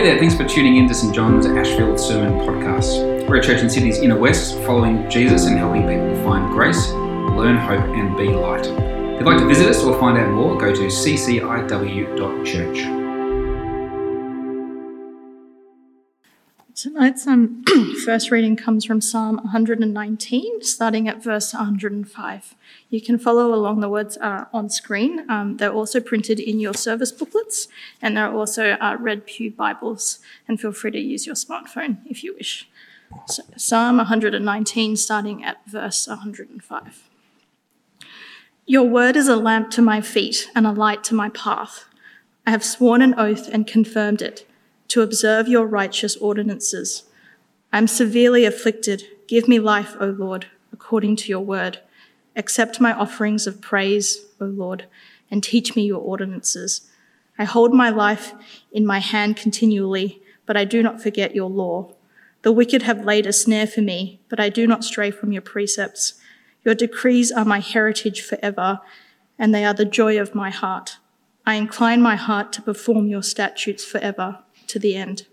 Hey there, thanks for tuning in to St John's Ashfield Sermon Podcast. We're a church in Sydney's inner west, following Jesus and helping people find grace, learn hope, and be light. If you'd like to visit us or find out more, go to cciw.church. Tonight's um, first reading comes from Psalm 119, starting at verse 105. You can follow along the words uh, on screen. Um, they're also printed in your service booklets, and there are also uh, Red Pew Bibles. And feel free to use your smartphone if you wish. So, Psalm 119, starting at verse 105. Your word is a lamp to my feet and a light to my path. I have sworn an oath and confirmed it to observe your righteous ordinances. I am severely afflicted. Give me life, O Lord, according to your word. Accept my offerings of praise, O Lord, and teach me your ordinances. I hold my life in my hand continually, but I do not forget your law. The wicked have laid a snare for me, but I do not stray from your precepts. Your decrees are my heritage forever, and they are the joy of my heart. I incline my heart to perform your statutes forever to the end.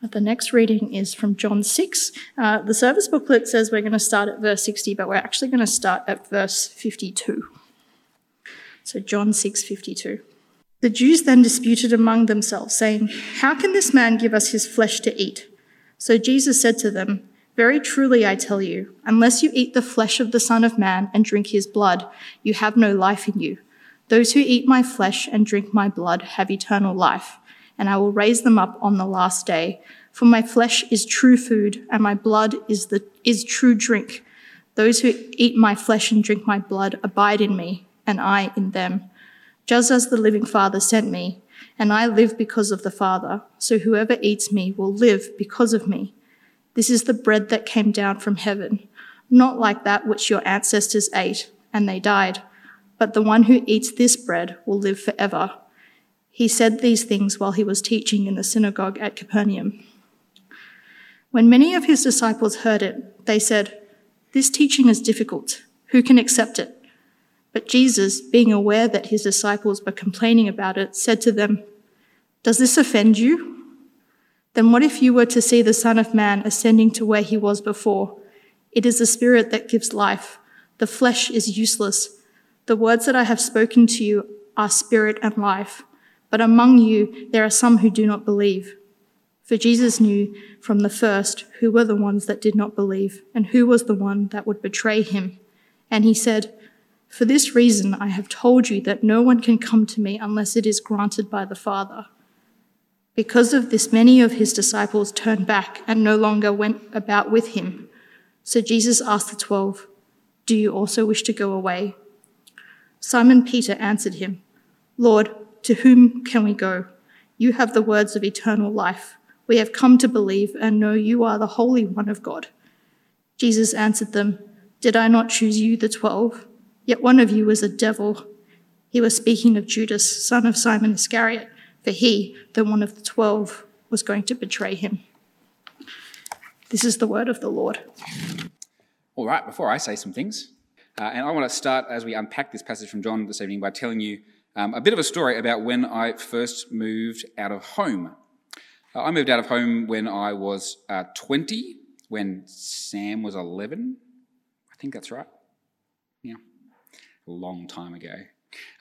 The next reading is from John 6. Uh, the service booklet says we're going to start at verse 60, but we're actually going to start at verse 52. So John 6 52. The Jews then disputed among themselves, saying, How can this man give us his flesh to eat? So Jesus said to them, Very truly I tell you, unless you eat the flesh of the Son of Man and drink his blood, you have no life in you. Those who eat my flesh and drink my blood have eternal life and I will raise them up on the last day. For my flesh is true food, and my blood is the is true drink. Those who eat my flesh and drink my blood abide in me, and I in them. Just as the living Father sent me, and I live because of the Father, so whoever eats me will live because of me. This is the bread that came down from heaven, not like that which your ancestors ate, and they died, but the one who eats this bread will live forever. He said these things while he was teaching in the synagogue at Capernaum. When many of his disciples heard it, they said, This teaching is difficult. Who can accept it? But Jesus, being aware that his disciples were complaining about it, said to them, Does this offend you? Then what if you were to see the Son of Man ascending to where he was before? It is the Spirit that gives life. The flesh is useless. The words that I have spoken to you are spirit and life. But among you there are some who do not believe. For Jesus knew from the first who were the ones that did not believe and who was the one that would betray him. And he said, For this reason I have told you that no one can come to me unless it is granted by the Father. Because of this, many of his disciples turned back and no longer went about with him. So Jesus asked the twelve, Do you also wish to go away? Simon Peter answered him, Lord, to whom can we go? You have the words of eternal life. We have come to believe and know you are the Holy One of God. Jesus answered them, Did I not choose you, the twelve? Yet one of you is a devil. He was speaking of Judas, son of Simon Iscariot, for he, the one of the twelve, was going to betray him. This is the word of the Lord. All right, before I say some things, uh, and I want to start as we unpack this passage from John this evening by telling you um, a bit of a story about when I first moved out of home. Uh, I moved out of home when I was uh, 20, when Sam was 11. I think that's right. Yeah, a long time ago.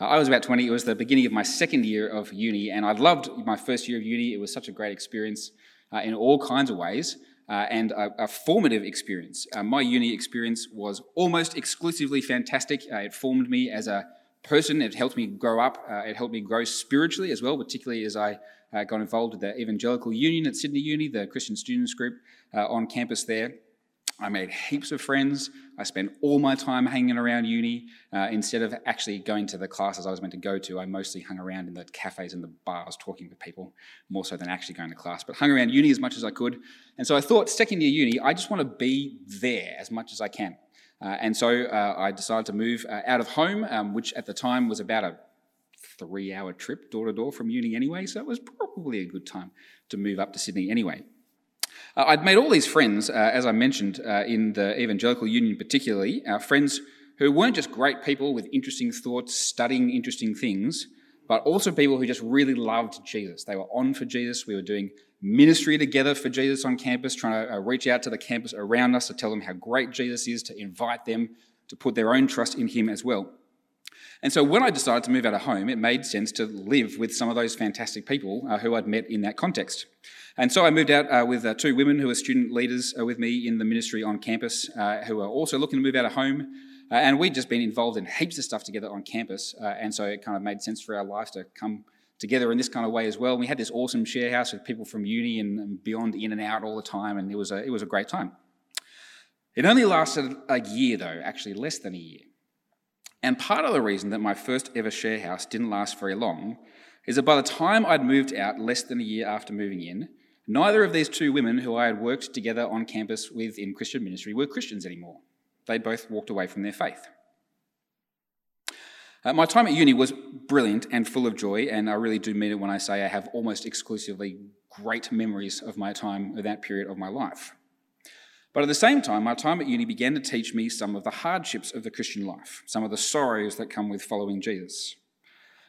Uh, I was about 20. It was the beginning of my second year of uni, and I loved my first year of uni. It was such a great experience uh, in all kinds of ways. Uh, and a, a, formative experience. Uh, my uni experience was almost exclusively fantastic. It formed me as a person. It helped me grow up. Uh, it helped me grow spiritually as well, particularly as I uh, got involved with the Evangelical Union at Sydney Uni, the Christian students group uh, on campus there. I made heaps of friends. I spent all my time hanging around uni uh, instead of actually going to the classes I was meant to go to. I mostly hung around in the cafes and the bars talking to people more so than actually going to class, but hung around uni as much as I could. And so I thought, second year uni, I just want to be there as much as I can. Uh, and so uh, I decided to move uh, out of home, um, which at the time was about a three hour trip door to door from uni anyway, so it was probably a good time to move up to Sydney anyway. Uh, I'd made all these friends, uh, as I mentioned, uh, in the Evangelical Union particularly, friends who weren't just great people with interesting thoughts, studying interesting things, but also people who just really loved Jesus. They were on for Jesus. We were doing ministry together for Jesus on campus, trying to uh, reach out to the campus around us to tell them how great Jesus is, to invite them to put their own trust in him as well. And so when I decided to move out of home, it made sense to live with some of those fantastic people uh, who I'd met in that context. And so I moved out uh, with uh, two women who are student leaders uh, with me in the ministry on campus, uh, who are also looking to move out of home. Uh, and we'd just been involved in heaps of stuff together on campus. and so it kind of made sense for our life to come together in this kind of way as well. And we had this awesome share house with people from uni and, and beyond in and out all the time. And it was a, it was a great time. It only lasted a year, though, actually less than a year. And part of the reason that my first ever share house didn't last very long is that by the time I'd moved out, less than a year after moving in, neither of these two women who I had worked together on campus with in Christian ministry were Christians anymore. They'd both walked away from their faith. Uh, my time at uni was brilliant and full of joy, and I really do mean it when I say I have almost exclusively great memories of my time of that period of my life. But at the same time, my time at uni began to teach me some of the hardships of the Christian life, some of the sorrows that come with following Jesus.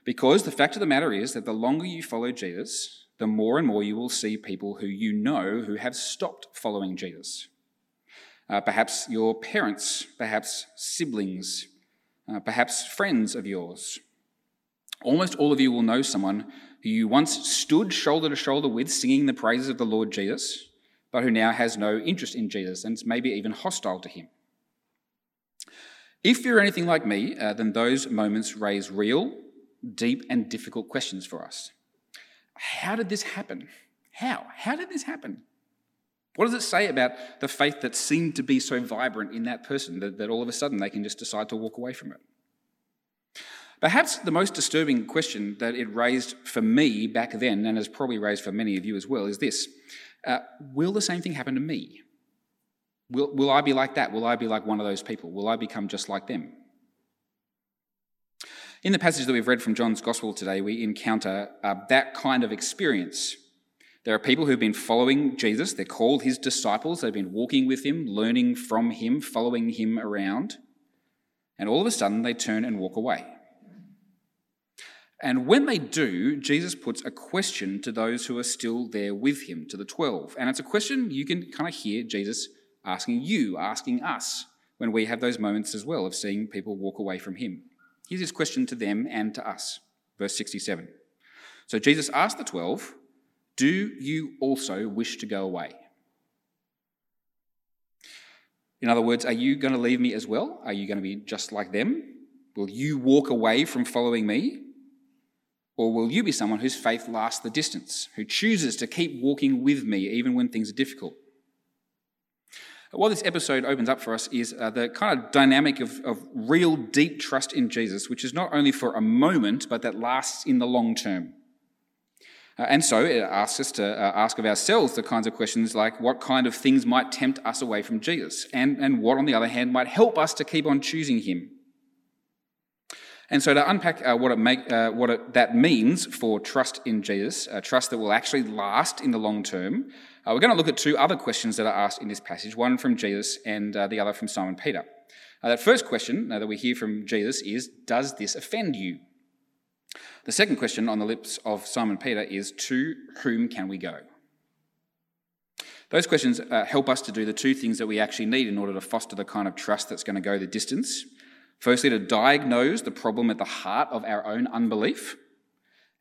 Because the fact of the matter is that the longer you follow Jesus, the more and more you will see people who you know who have stopped following Jesus. Uh, perhaps your parents, perhaps siblings, uh, perhaps friends of yours. Almost all of you will know someone who you once stood shoulder to shoulder with singing the praises of the Lord Jesus, but who now has no interest in Jesus and is maybe even hostile to him. If you're anything like me, uh, then those moments raise real, deep, and difficult questions for us. How did this happen? How? How did this happen? What does it say about the faith that seemed to be so vibrant in that person that, that all of a sudden they can just decide to walk away from it? Perhaps the most disturbing question that it raised for me back then, and has probably raised for many of you as well, is this uh, will the same thing happen to me? Will, will I be like that? Will I be like one of those people? Will I become just like them? In the passage that we've read from John's Gospel today, we encounter uh, that kind of experience. There are people who've been following Jesus. They're called his disciples. They've been walking with him, learning from him, following him around. And all of a sudden, they turn and walk away. And when they do, Jesus puts a question to those who are still there with him, to the 12. And it's a question you can kind of hear Jesus asking you, asking us, when we have those moments as well of seeing people walk away from him. Here's his question to them and to us. Verse 67. So Jesus asked the 12, Do you also wish to go away? In other words, are you going to leave me as well? Are you going to be just like them? Will you walk away from following me? Or will you be someone whose faith lasts the distance, who chooses to keep walking with me even when things are difficult? What this episode opens up for us is uh, the kind of dynamic of, of real deep trust in Jesus, which is not only for a moment, but that lasts in the long term. Uh, and so it asks us to uh, ask of ourselves the kinds of questions like what kind of things might tempt us away from Jesus, and, and what, on the other hand, might help us to keep on choosing him. And so, to unpack uh, what, it make, uh, what it, that means for trust in Jesus, uh, trust that will actually last in the long term, uh, we're going to look at two other questions that are asked in this passage one from Jesus and uh, the other from Simon Peter. Uh, that first question that we hear from Jesus is Does this offend you? The second question on the lips of Simon Peter is To whom can we go? Those questions uh, help us to do the two things that we actually need in order to foster the kind of trust that's going to go the distance. Firstly, to diagnose the problem at the heart of our own unbelief.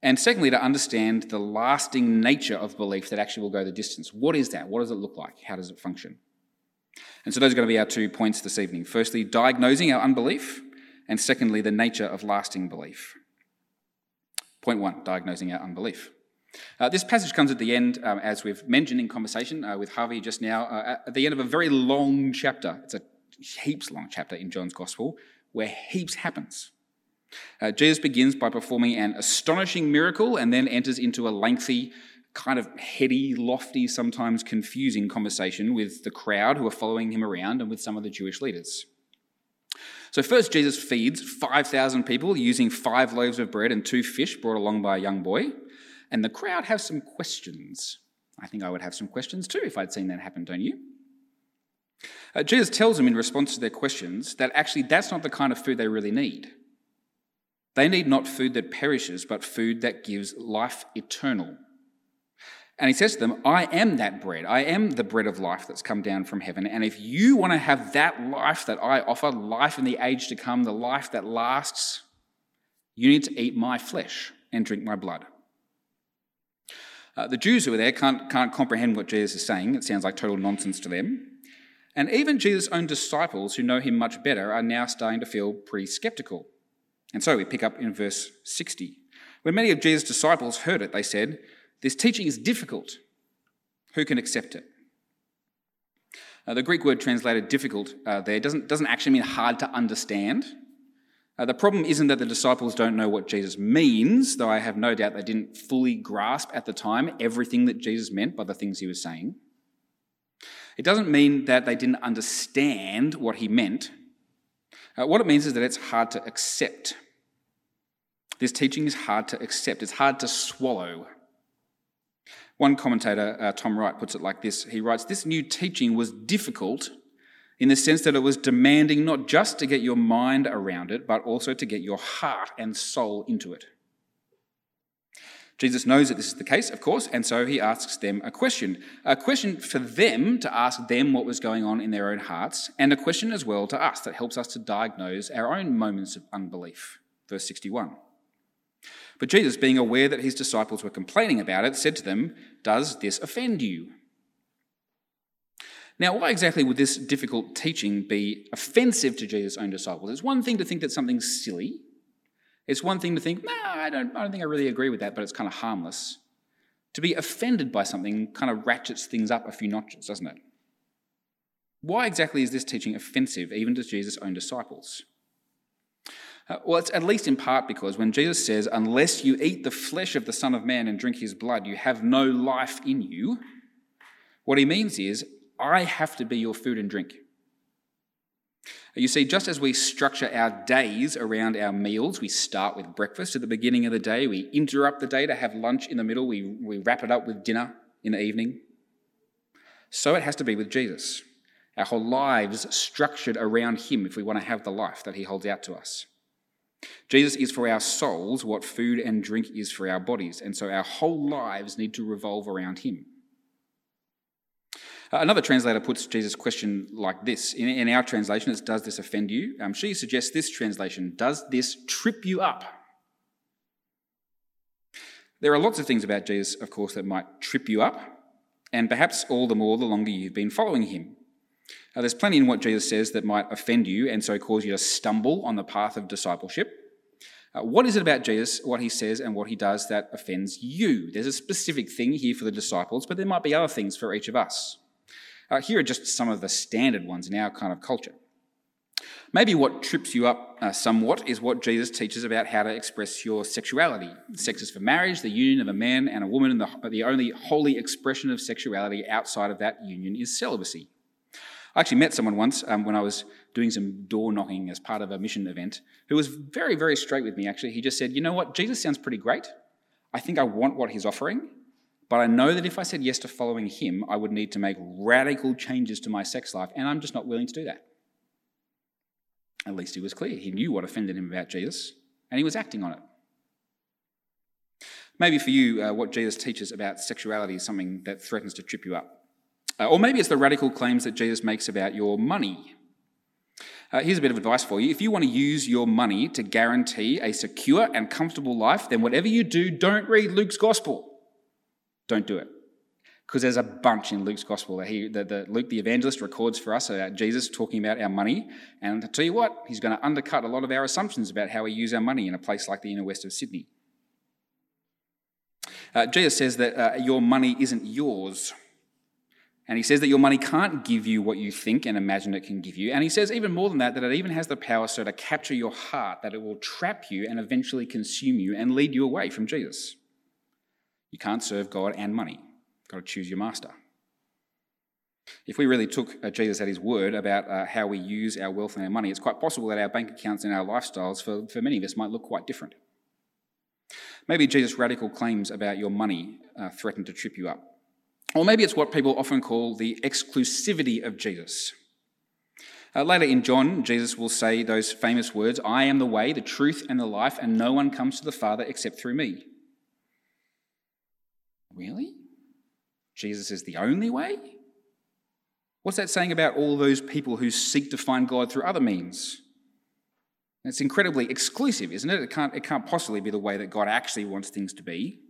And secondly, to understand the lasting nature of belief that actually will go the distance. What is that? What does it look like? How does it function? And so those are going to be our two points this evening. Firstly, diagnosing our unbelief, and secondly, the nature of lasting belief. Point one diagnosing our unbelief. Uh, this passage comes at the end, um, as we've mentioned in conversation uh, with Harvey just now, uh, at the end of a very long chapter. It's a heaps long chapter in John's Gospel, where heaps happens. Uh, Jesus begins by performing an astonishing miracle and then enters into a lengthy, kind of heady, lofty, sometimes confusing conversation with the crowd who are following him around and with some of the Jewish leaders. So, first, Jesus feeds 5,000 people using five loaves of bread and two fish brought along by a young boy. And the crowd have some questions. I think I would have some questions too if I'd seen that happen, don't you? Uh, Jesus tells them in response to their questions that actually that's not the kind of food they really need. They need not food that perishes, but food that gives life eternal. And he says to them, I am that bread. I am the bread of life that's come down from heaven. And if you want to have that life that I offer, life in the age to come, the life that lasts, you need to eat my flesh and drink my blood. Uh, the Jews who are there can't, can't comprehend what Jesus is saying. It sounds like total nonsense to them. And even Jesus' own disciples, who know him much better, are now starting to feel pretty skeptical. And so we pick up in verse 60. When many of Jesus' disciples heard it, they said, This teaching is difficult. Who can accept it? Uh, the Greek word translated difficult uh, there doesn't, doesn't actually mean hard to understand. Uh, the problem isn't that the disciples don't know what Jesus means, though I have no doubt they didn't fully grasp at the time everything that Jesus meant by the things he was saying. It doesn't mean that they didn't understand what he meant. Uh, what it means is that it's hard to accept. This teaching is hard to accept, it's hard to swallow. One commentator, uh, Tom Wright, puts it like this He writes, This new teaching was difficult in the sense that it was demanding not just to get your mind around it, but also to get your heart and soul into it. Jesus knows that this is the case, of course, and so he asks them a question. A question for them to ask them what was going on in their own hearts, and a question as well to us that helps us to diagnose our own moments of unbelief. Verse 61. But Jesus, being aware that his disciples were complaining about it, said to them, Does this offend you? Now, why exactly would this difficult teaching be offensive to Jesus' own disciples? It's one thing to think that something's silly. It's one thing to think, no, nah, I don't, I don't think I really agree with that, but it's kind of harmless. To be offended by something kind of ratchets things up a few notches, doesn't it? Why exactly is this teaching offensive even to Jesus' own disciples? Uh, well, it's at least in part because when Jesus says, Unless you eat the flesh of the Son of Man and drink his blood, you have no life in you, what he means is, I have to be your food and drink. You see, just as we structure our days around our meals, we start with breakfast at the beginning of the day, we interrupt the day to have lunch in the middle, we, we wrap it up with dinner in the evening. So it has to be with Jesus. Our whole lives structured around Him if we want to have the life that He holds out to us. Jesus is for our souls what food and drink is for our bodies, and so our whole lives need to revolve around Him. Uh, another translator puts Jesus' question like this. In, in our translation, it's Does this offend you? Um, she suggests this translation Does this trip you up? There are lots of things about Jesus, of course, that might trip you up, and perhaps all the more the longer you've been following him. Uh, there's plenty in what Jesus says that might offend you and so cause you to stumble on the path of discipleship. Uh, what is it about Jesus, what he says, and what he does that offends you? There's a specific thing here for the disciples, but there might be other things for each of us. Uh, here are just some of the standard ones in our kind of culture. Maybe what trips you up uh, somewhat is what Jesus teaches about how to express your sexuality. Sex is for marriage, the union of a man and a woman, and the, the only holy expression of sexuality outside of that union is celibacy. I actually met someone once um, when I was doing some door knocking as part of a mission event who was very, very straight with me, actually. He just said, You know what? Jesus sounds pretty great. I think I want what he's offering, but I know that if I said yes to following him, I would need to make radical changes to my sex life, and I'm just not willing to do that. At least he was clear. He knew what offended him about Jesus, and he was acting on it. Maybe for you, uh, what Jesus teaches about sexuality is something that threatens to trip you up. Uh, or maybe it's the radical claims that Jesus makes about your money. Uh, here's a bit of advice for you. If you want to use your money to guarantee a secure and comfortable life, then whatever you do, don't read Luke's gospel. Don't do it. Because there's a bunch in Luke's gospel that, he, that, Luke the evangelist records for us about Jesus talking about our money. And to tell you what, he's going to undercut a lot of our assumptions about how we use our money in a place like the inner west of Sydney. Uh, Jesus says that uh, your money isn't yours. And he says that your money can't give you what you think and imagine it can give you. And he says, even more than that, that it even has the power so to capture your heart, that it will trap you and eventually consume you and lead you away from Jesus. You can't serve God and money. You've got to choose your master. If we really took uh, Jesus at his word about uh, how we use our wealth and our money, it's quite possible that our bank accounts and our lifestyles for, for many of us might look quite different. Maybe Jesus' radical claims about your money uh, threaten to trip you up. Or maybe it's what people often call the exclusivity of Jesus. Uh, later in John, Jesus will say those famous words I am the way, the truth, and the life, and no one comes to the Father except through me. Really? Jesus is the only way? What's that saying about all those people who seek to find God through other means? It's incredibly exclusive, isn't it? It can't, it can't possibly be the way that God actually wants things to be.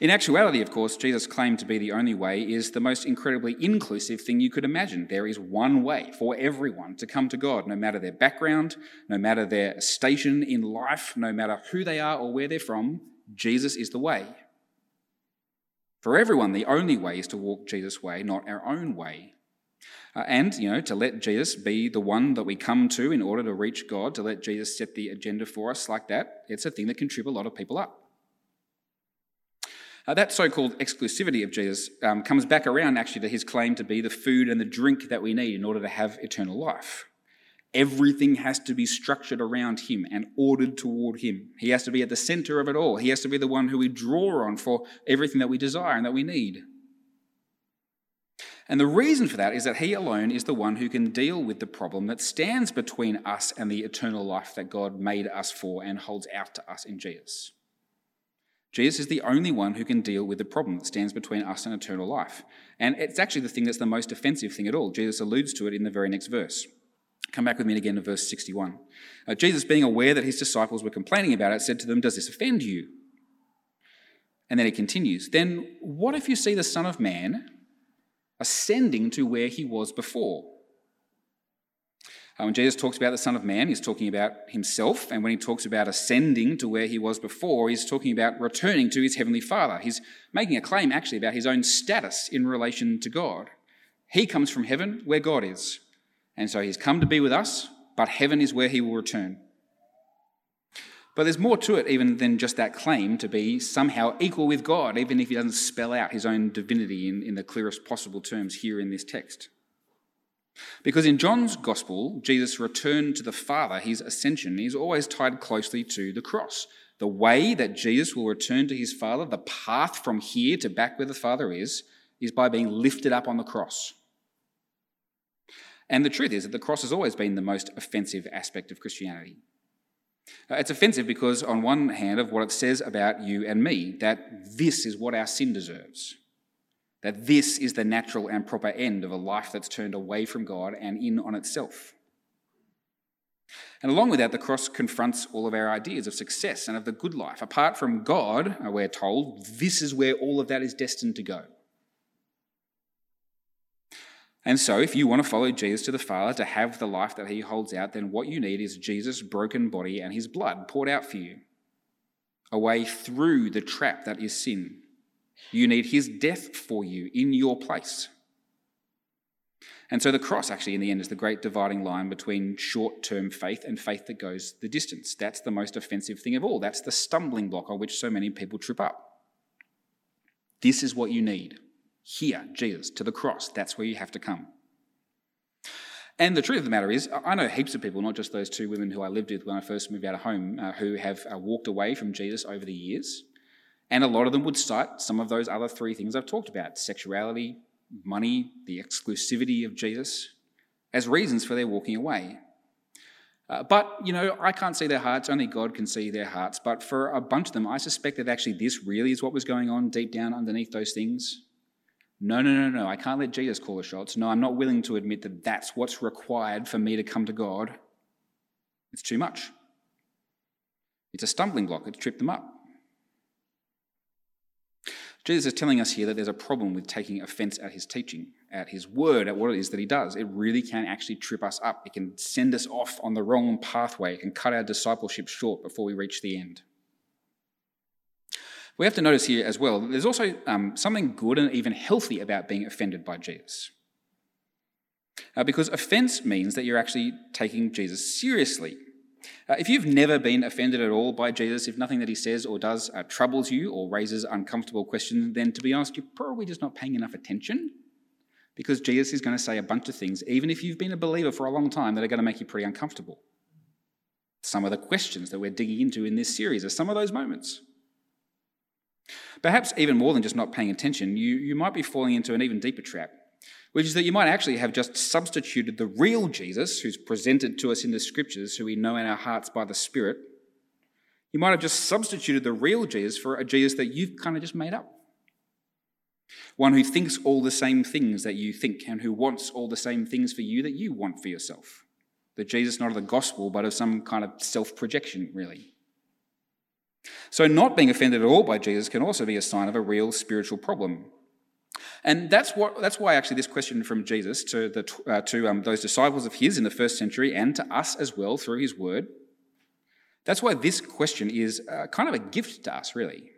In actuality, of course, Jesus' claim to be the only way is the most incredibly inclusive thing you could imagine. There is one way for everyone to come to God, no matter their background, no matter their station in life, no matter who they are or where they're from. Jesus is the way. For everyone, the only way is to walk Jesus' way, not our own way. Uh, and, you know, to let Jesus be the one that we come to in order to reach God, to let Jesus set the agenda for us like that, it's a thing that can trip a lot of people up. Uh, that so called exclusivity of Jesus um, comes back around actually to his claim to be the food and the drink that we need in order to have eternal life. Everything has to be structured around him and ordered toward him. He has to be at the center of it all. He has to be the one who we draw on for everything that we desire and that we need. And the reason for that is that he alone is the one who can deal with the problem that stands between us and the eternal life that God made us for and holds out to us in Jesus. Jesus is the only one who can deal with the problem that stands between us and eternal life. And it's actually the thing that's the most offensive thing at all. Jesus alludes to it in the very next verse. Come back with me again to verse 61. Uh, Jesus, being aware that his disciples were complaining about it, said to them, Does this offend you? And then he continues, Then what if you see the Son of Man ascending to where he was before? Uh, when Jesus talks about the Son of Man, he's talking about himself. And when he talks about ascending to where he was before, he's talking about returning to his heavenly Father. He's making a claim actually about his own status in relation to God. He comes from heaven where God is. And so he's come to be with us, but heaven is where he will return. But there's more to it even than just that claim to be somehow equal with God, even if he doesn't spell out his own divinity in, in the clearest possible terms here in this text. Because in John's Gospel, Jesus' return to the Father, his ascension, is always tied closely to the cross. The way that Jesus will return to his Father, the path from here to back where the Father is, is by being lifted up on the cross. And the truth is that the cross has always been the most offensive aspect of Christianity. Uh, it's offensive because, on one hand, of what it says about you and me, that this is what our sin deserves that this is the natural and proper end of a life that's turned away from God and in on itself. And along with that, the cross confronts all of our ideas of success and of the good life. Apart from God, uh, we're told, this is where all of that is destined to go. And so, if you want to follow Jesus to the Father, to have the life that he holds out, then what you need is Jesus' broken body and his blood poured out for you, a way through the trap that is sin. You need his death for you in your place. And so the cross, actually, in the end, is the great dividing line between short term faith and faith that goes the distance. That's the most offensive thing of all. That's the stumbling block on which so many people trip up. This is what you need. Here, Jesus, to the cross. That's where you have to come. And the truth of the matter is, I know heaps of people, not just those two women who I lived with when I first moved out of home, uh, who have uh, walked away from Jesus over the years. And a lot of them would cite some of those other three things I've talked about sexuality, money, the exclusivity of Jesus as reasons for their walking away. Uh, but, you know, I can't see their hearts, only God can see their hearts. But for a bunch of them, I suspect that actually this really is what was going on deep down underneath those things. No, no, no, no, I can't let Jesus call the shots. No, I'm not willing to admit that that's what's required for me to come to God. It's too much. It's a stumbling block, it's tripped them up. Jesus is telling us here that there's a problem with taking offense at his teaching, at his word, at what it is that he does. It really can actually trip us up. It can send us off on the wrong pathway. and cut our discipleship short before we reach the end. We have to notice here as well that there's also um, something good and even healthy about being offended by Jesus. Uh, because offense means that you're actually taking Jesus seriously. Uh, if you've never been offended at all by Jesus, if nothing that he says or does uh, troubles you or raises uncomfortable questions, then to be honest, you're probably just not paying enough attention because Jesus is going to say a bunch of things, even if you've been a believer for a long time, that are going to make you pretty uncomfortable. Some of the questions that we're digging into in this series are some of those moments. Perhaps even more than just not paying attention, you, you might be falling into an even deeper trap. Which is that you might actually have just substituted the real Jesus, who's presented to us in the scriptures, who we know in our hearts by the Spirit. You might have just substituted the real Jesus for a Jesus that you've kind of just made up. One who thinks all the same things that you think and who wants all the same things for you that you want for yourself. The Jesus not of the gospel, but of some kind of self projection, really. So, not being offended at all by Jesus can also be a sign of a real spiritual problem. And that's, what, that's why, actually, this question from Jesus to, the, uh, to um, those disciples of his in the first century and to us as well through his word, that's why this question is uh, kind of a gift to us, really.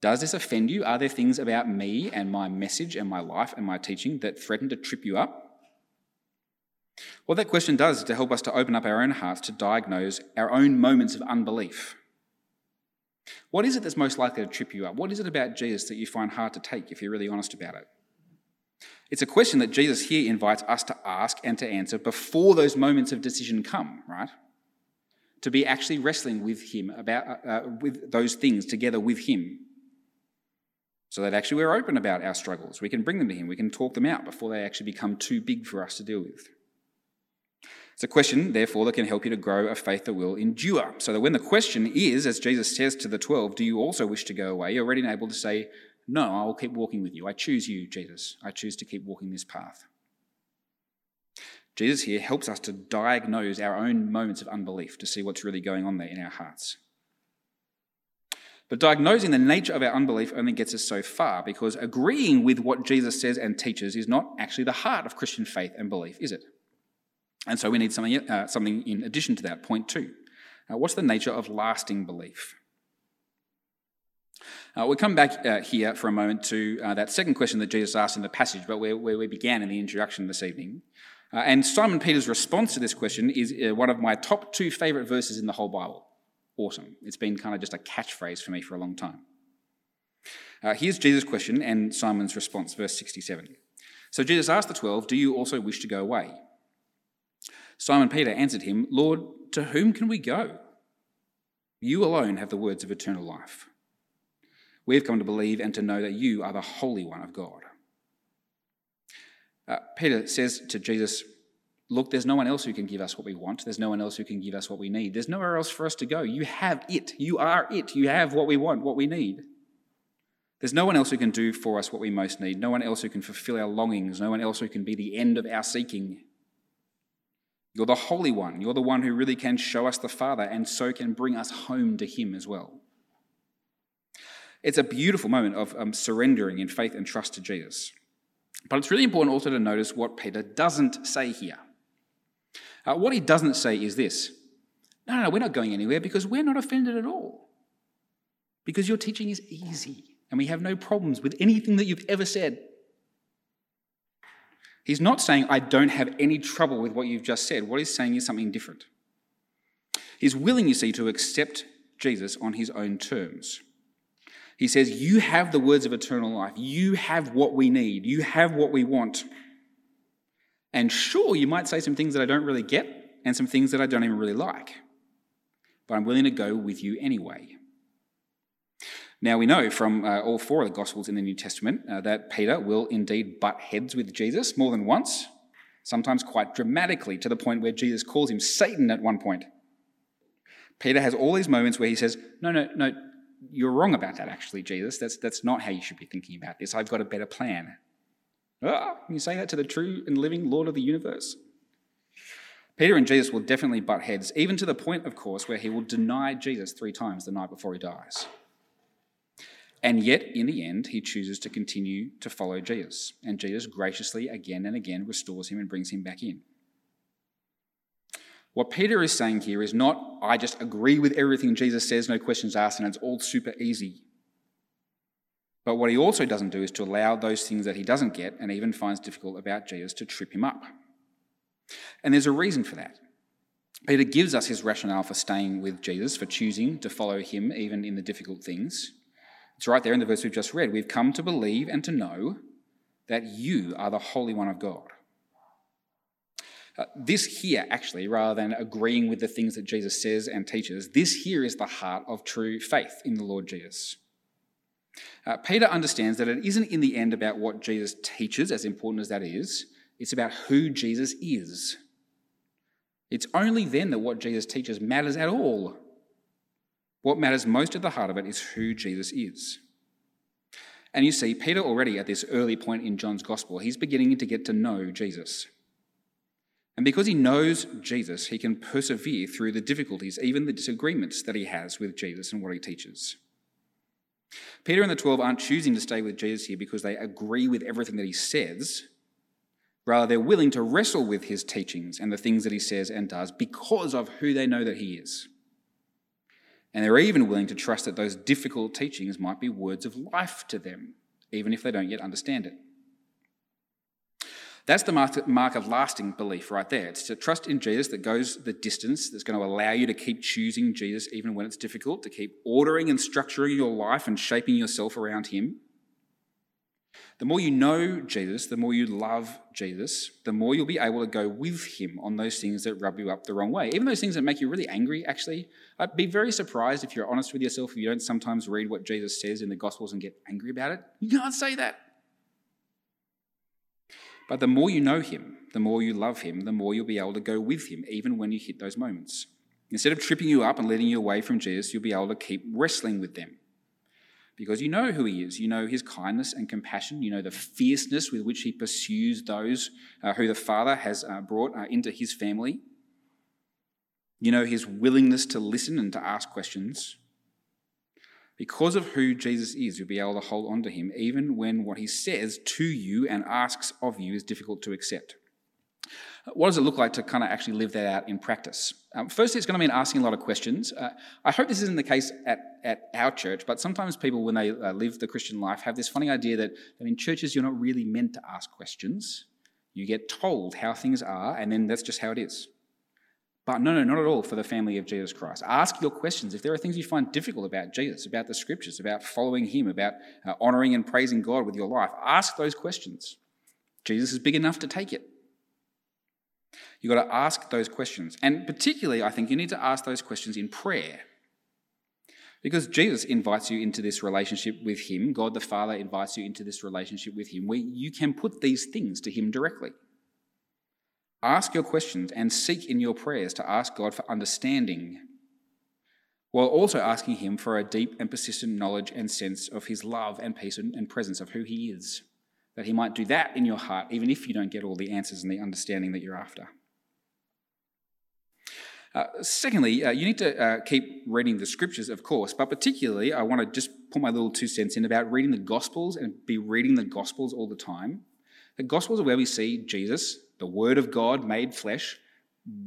Does this offend you? Are there things about me and my message and my life and my teaching that threaten to trip you up? What that question does is to help us to open up our own hearts to diagnose our own moments of unbelief. What is it that's most likely to trip you up? What is it about Jesus that you find hard to take if you're really honest about it? It's a question that Jesus here invites us to ask and to answer before those moments of decision come, right? To be actually wrestling with Him about uh, uh with those things together with Him, so that actually we're open about our struggles. We can bring them to Him. We can talk them out before they actually become too big for us to deal with. It's a question, therefore, that can help you to grow a faith that will endure. So that when the question is, as Jesus says to the 12, do you also wish to go away? You're ready and able to say, no, I will keep walking with you. I choose you, Jesus. I choose to keep walking this path. Jesus here helps us to diagnose our own moments of unbelief to see what's really going on there in our hearts. But diagnosing the nature of our unbelief only gets us so far because agreeing with what Jesus says and teaches is not actually the heart of Christian faith and belief, is it? And so we need something, uh, something in addition to that. Point two. Uh, what's the nature of lasting belief? Uh, we come back uh, here for a moment to uh, that second question that Jesus asked in the passage, but where, where we began in the introduction this evening. Uh, and Simon Peter's response to this question is uh, one of my top two favourite verses in the whole Bible. Awesome. It's been kind of just a catchphrase for me for a long time. Uh, here's Jesus' question and Simon's response, verse 67. So Jesus asked the twelve, Do you also wish to go away? Simon Peter answered him, Lord, to whom can we go? You alone have the words of eternal life. We have come to believe and to know that you are the Holy One of God. Uh, Peter says to Jesus, Look, there's no one else who can give us what we want. There's no one else who can give us what we need. There's nowhere else for us to go. You have it. You are it. You have what we want, what we need. There's no one else who can do for us what we most need. No one else who can fulfill our longings. No one else who can be the end of our seeking. You're the Holy One. You're the one who really can show us the Father and so can bring us home to Him as well. It's a beautiful moment of um, surrendering in faith and trust to Jesus. But it's really important also to notice what Peter doesn't say here. Uh, what he doesn't say is this No, no, no, we're not going anywhere because we're not offended at all. Because your teaching is easy and we have no problems with anything that you've ever said. He's not saying, I don't have any trouble with what you've just said. What he's saying is something different. He's willing, you see, to accept Jesus on his own terms. He says, You have the words of eternal life. You have what we need. You have what we want. And sure, you might say some things that I don't really get and some things that I don't even really like. But I'm willing to go with you anyway. Now, we know from uh, all four of the Gospels in the New Testament uh, that Peter will indeed butt heads with Jesus more than once, sometimes quite dramatically, to the point where Jesus calls him Satan at one point. Peter has all these moments where he says, No, no, no, you're wrong about that, actually, Jesus. That's, that's not how you should be thinking about this. I've got a better plan. Ah, you say that to the true and living Lord of the universe? Peter and Jesus will definitely butt heads, even to the point, of course, where he will deny Jesus three times the night before he dies. And yet, in the end, he chooses to continue to follow Jesus. And Jesus graciously, again and again, restores him and brings him back in. What Peter is saying here is not, I just agree with everything Jesus says, no questions asked, and it's all super easy. But what he also doesn't do is to allow those things that he doesn't get and even finds difficult about Jesus to trip him up. And there's a reason for that. Peter gives us his rationale for staying with Jesus, for choosing to follow him even in the difficult things. It's right there in the verse we've just read. We've come to believe and to know that you are the Holy One of God. Uh, this here, actually, rather than agreeing with the things that Jesus says and teaches, this here is the heart of true faith in the Lord Jesus. Uh, Peter understands that it isn't in the end about what Jesus teaches, as important as that is, it's about who Jesus is. It's only then that what Jesus teaches matters at all. What matters most at the heart of it is who Jesus is. And you see, Peter already at this early point in John's gospel, he's beginning to get to know Jesus. And because he knows Jesus, he can persevere through the difficulties, even the disagreements that he has with Jesus and what he teaches. Peter and the 12 aren't choosing to stay with Jesus here because they agree with everything that he says. Rather, they're willing to wrestle with his teachings and the things that he says and does because of who they know that he is. And they're even willing to trust that those difficult teachings might be words of life to them, even if they don't yet understand it. That's the mark of lasting belief right there. It's to trust in Jesus that goes the distance, that's going to allow you to keep choosing Jesus even when it's difficult, to keep ordering and structuring your life and shaping yourself around Him. The more you know Jesus, the more you love Jesus, the more you'll be able to go with him on those things that rub you up the wrong way. Even those things that make you really angry, actually. I'd be very surprised if you're honest with yourself if you don't sometimes read what Jesus says in the Gospels and get angry about it. You can't say that. But the more you know him, the more you love him, the more you'll be able to go with him, even when you hit those moments. Instead of tripping you up and leading you away from Jesus, you'll be able to keep wrestling with them because you know who he is. You know his kindness and compassion. You know the fierceness with which he pursues those uh, who the Father has uh, brought uh, into his family. You know his willingness to listen and to ask questions. Because of who Jesus is, you'll be able to hold on to him even when what he says to you and asks of you is difficult to accept. What does it look like to kind of actually live that out in practice? Um, firstly, it's going to mean asking a lot of questions. Uh, I hope this isn't the case at, at our church, but sometimes people, when they uh, live the Christian life, have this funny idea that, that in churches you're not really meant to ask questions. You get told how things are, and then that's just how it is. But no, no, not at all for the family of Jesus Christ. Ask your questions. If there are things you find difficult about Jesus, about the scriptures, about following Him, about uh, honoring and praising God with your life, ask those questions. Jesus is big enough to take it. You've got to ask those questions. And particularly, I think you need to ask those questions in prayer. Because Jesus invites you into this relationship with Him, God the Father invites you into this relationship with Him, where you can put these things to Him directly. Ask your questions and seek in your prayers to ask God for understanding, while also asking Him for a deep and persistent knowledge and sense of His love and peace and presence of who He is. That He might do that in your heart, even if you don't get all the answers and the understanding that you're after. Uh, secondly, uh, you need to uh, keep reading the scriptures, of course, but particularly, I want to just put my little two cents in about reading the Gospels and be reading the Gospels all the time. The Gospels are where we see Jesus, the Word of God made flesh,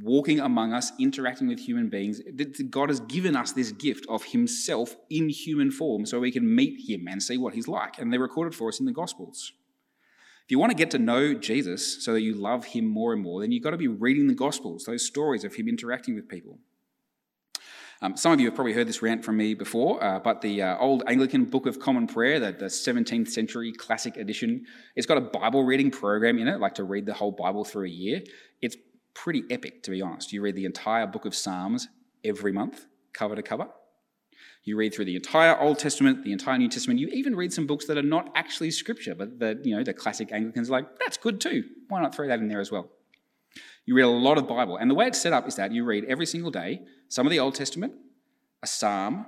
walking among us, interacting with human beings. God has given us this gift of Himself in human form so we can meet Him and see what He's like. And they're recorded for us in the Gospels. If you want to get to know Jesus so that you love him more and more, then you've got to be reading the Gospels, those stories of him interacting with people. Um, some of you have probably heard this rant from me before, uh, but the uh, old Anglican Book of Common Prayer, the, the 17th century classic edition, it's got a Bible reading program in it, like to read the whole Bible through a year. It's pretty epic, to be honest. You read the entire book of Psalms every month, cover to cover. You read through the entire Old Testament, the entire New Testament. You even read some books that are not actually scripture, but the, you know, the classic Anglicans are like, that's good too. Why not throw that in there as well? You read a lot of Bible. And the way it's set up is that you read every single day some of the Old Testament, a psalm,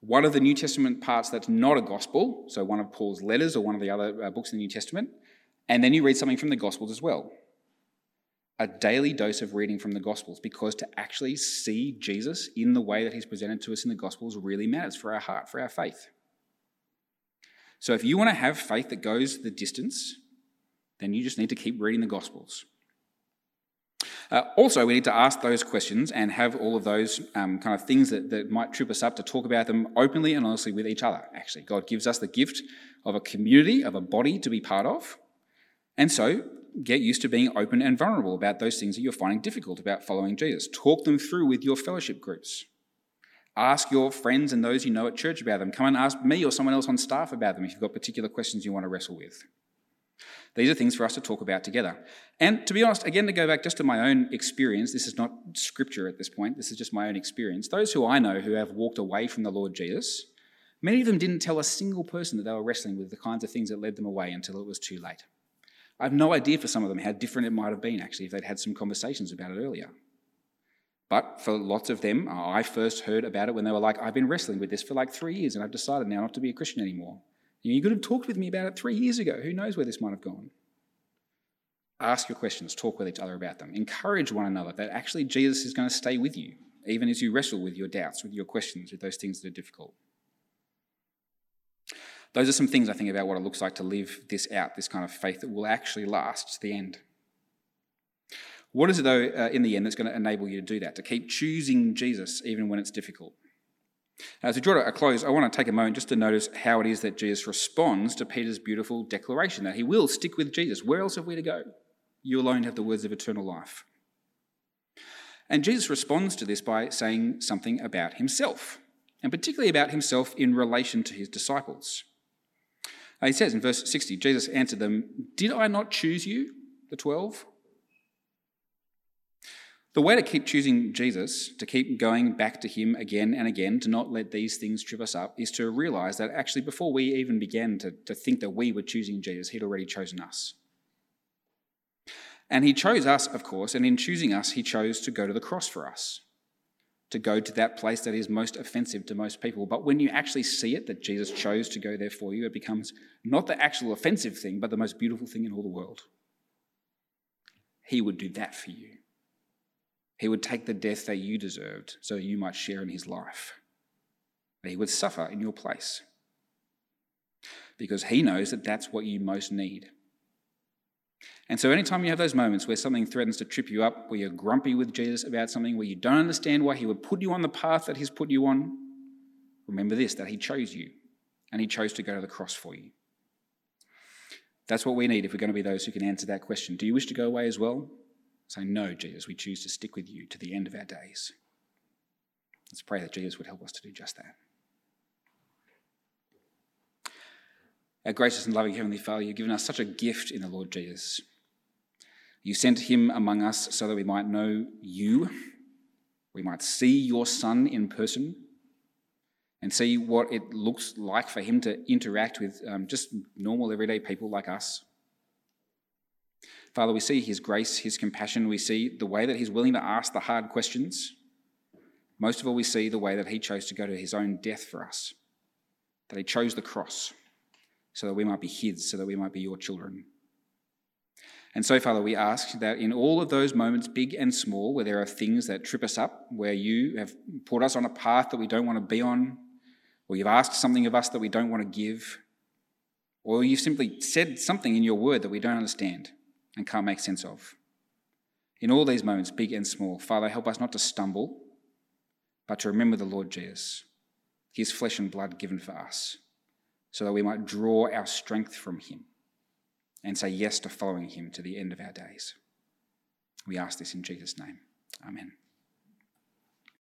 one of the New Testament parts that's not a gospel, so one of Paul's letters or one of the other uh, books in the New Testament, and then you read something from the Gospels as well a daily dose of reading from the Gospels because to actually see Jesus in the way that he's presented to us in the Gospels really matters for our heart, for our faith. So if you want to have faith that goes the distance, then you just need to keep reading the Gospels. Uh, also, we need to ask those questions and have all of those um, kind of things that, that might trip us up to talk about them openly and honestly with each other. Actually, God gives us the gift of a community, of a body to be part of. And so get used to being open and vulnerable about those things that you're finding difficult about following Jesus. Talk them through with your fellowship groups. Ask your friends and those you know at church about them. Come and ask me or someone else on staff about them if you've got particular questions you want to wrestle with. These are things for us to talk about together. And to be honest, again, to go back just to my own experience, this is not scripture at this point, this is just my own experience. Those who I know who have walked away from the Lord Jesus, Many of them didn't tell a single person that they were wrestling with the kinds of things that led them away until it was too late. I have no idea for some of them how different it might have been actually if they'd had some conversations about it earlier. But for lots of them, uh, I first heard about it when they were like, I've been wrestling with this for like three years and I've decided now not to be a Christian anymore. You could have talked with me about it three years ago. Who knows where this might have gone? Ask your questions, talk with each other about them. Encourage one another that actually Jesus is going to stay with you, even as you wrestle with your doubts, with your questions, with those things that are difficult. Those are some things I think about what it looks like to live this out, this kind of faith that will actually last to the end. What is it, though, uh, in the end, that's going to enable you to do that, to keep choosing Jesus even when it's difficult? As we draw to a close, I want to take a moment just to notice how it is that Jesus responds to Peter's beautiful declaration that he will stick with Jesus. Where else have we to go? You alone have the words of eternal life. And Jesus responds to this by saying something about himself, and particularly about himself in relation to his disciples. Uh, he says in verse 60 Jesus answered them, Did I not choose you, the twelve? The way to keep choosing Jesus, to keep going back to Him again and again, to not let these things trip us up, is to realize that actually before we even began to, to think that we were choosing Jesus, He'd already chosen us. And He chose us, of course, and in choosing us, He chose to go to the cross for us, to go to that place that is most offensive to most people. But when you actually see it, that Jesus chose to go there for you, it becomes not the actual offensive thing, but the most beautiful thing in all the world. He would do that for you. He would take the death that you deserved so you might share in his life. He would suffer in your place because he knows that that's what you most need. And so, anytime you have those moments where something threatens to trip you up, where you're grumpy with Jesus about something, where you don't understand why he would put you on the path that he's put you on, remember this that he chose you and he chose to go to the cross for you. That's what we need if we're going to be those who can answer that question. Do you wish to go away as well? Say, No, Jesus, we choose to stick with you to the end of our days. Let's pray that Jesus would help us to do just that. Our gracious and loving Heavenly Father, you've given us such a gift in the Lord Jesus. You sent him among us so that we might know you, we might see your Son in person, and see what it looks like for him to interact with um, just normal, everyday people like us. Father, we see his grace, his compassion. We see the way that he's willing to ask the hard questions. Most of all, we see the way that he chose to go to his own death for us, that he chose the cross so that we might be his, so that we might be your children. And so, Father, we ask that in all of those moments, big and small, where there are things that trip us up, where you have put us on a path that we don't want to be on, or you've asked something of us that we don't want to give, or you've simply said something in your word that we don't understand, and can't make sense of. In all these moments, big and small, Father, help us not to stumble, but to remember the Lord Jesus, his flesh and blood given for us, so that we might draw our strength from him and say yes to following him to the end of our days. We ask this in Jesus' name. Amen.